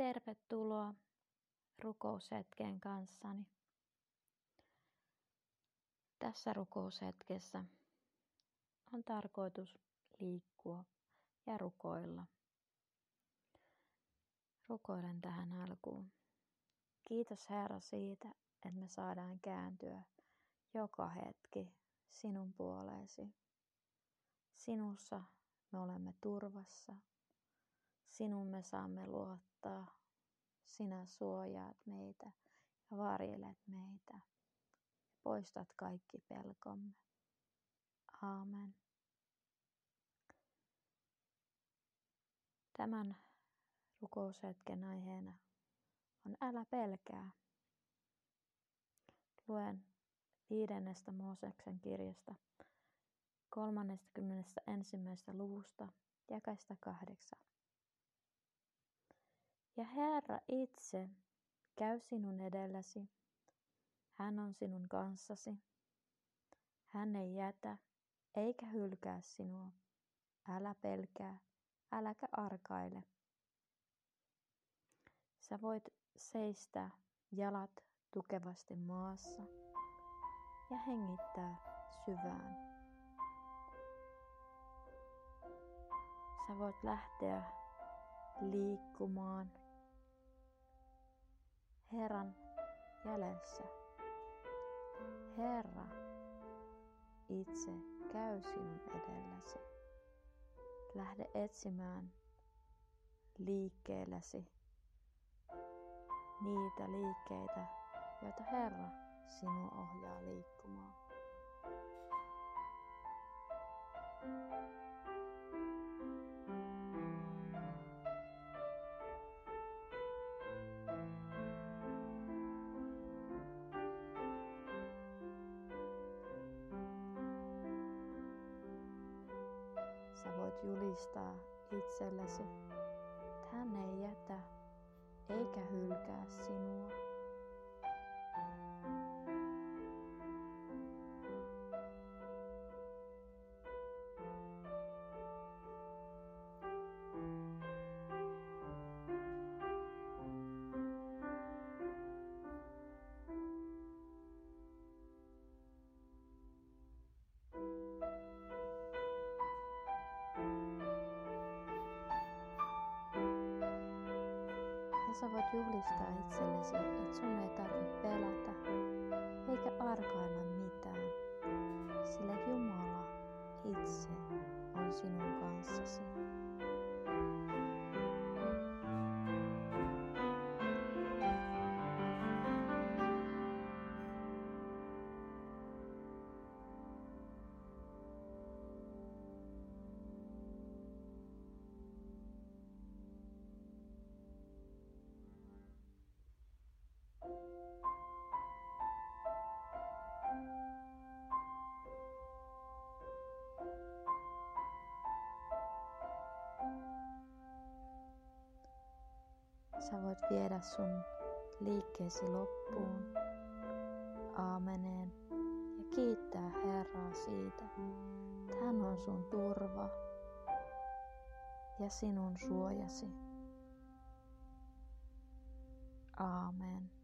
Tervetuloa rukoushetkeen kanssani. Tässä rukoushetkessä on tarkoitus liikkua ja rukoilla. Rukoilen tähän alkuun. Kiitos Herra siitä, että me saadaan kääntyä joka hetki sinun puoleesi. Sinussa me olemme turvassa. Sinun me saamme luottaa. Sinä suojaat meitä ja varjelet meitä ja poistat kaikki pelkomme. Aamen. Tämän rukoushetken aiheena on älä pelkää. Luen viidennestä Mooseksen kirjasta 31. luvusta jakaista kahdeksan. Ja Herra itse käy sinun edelläsi. Hän on sinun kanssasi. Hän ei jätä eikä hylkää sinua. Älä pelkää, äläkä arkaile. Sä voit seistä jalat tukevasti maassa ja hengittää syvään. Sä voit lähteä liikkumaan Herran jäljessä. Herra itse käy sinun edelläsi. Lähde etsimään liikkeellesi niitä liikkeitä, joita Herra sinua ohjaa liikkumaan. Sä voit julistaa itsellesi, hän ei jätä eikä hylkää sinua. Sä voit juhlistaa itsellesi, että sun ei tarvitse pelätä eikä arkailla Sä voit viedä sun liikkeesi loppuun. Aameneen. Ja kiittää Herraa siitä, että hän on sun turva ja sinun suojasi. Aamen.